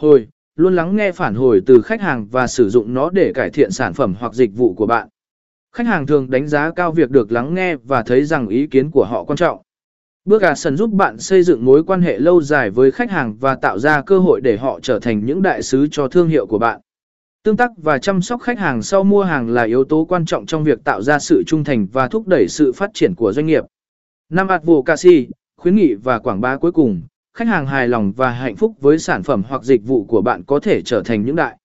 Hồi, luôn lắng nghe phản hồi từ khách hàng và sử dụng nó để cải thiện sản phẩm hoặc dịch vụ của bạn. Khách hàng thường đánh giá cao việc được lắng nghe và thấy rằng ý kiến của họ quan trọng. Bước à sần giúp bạn xây dựng mối quan hệ lâu dài với khách hàng và tạo ra cơ hội để họ trở thành những đại sứ cho thương hiệu của bạn. Tương tác và chăm sóc khách hàng sau mua hàng là yếu tố quan trọng trong việc tạo ra sự trung thành và thúc đẩy sự phát triển của doanh nghiệp. Năm Advocacy, khuyến nghị và quảng bá cuối cùng, khách hàng hài lòng và hạnh phúc với sản phẩm hoặc dịch vụ của bạn có thể trở thành những đại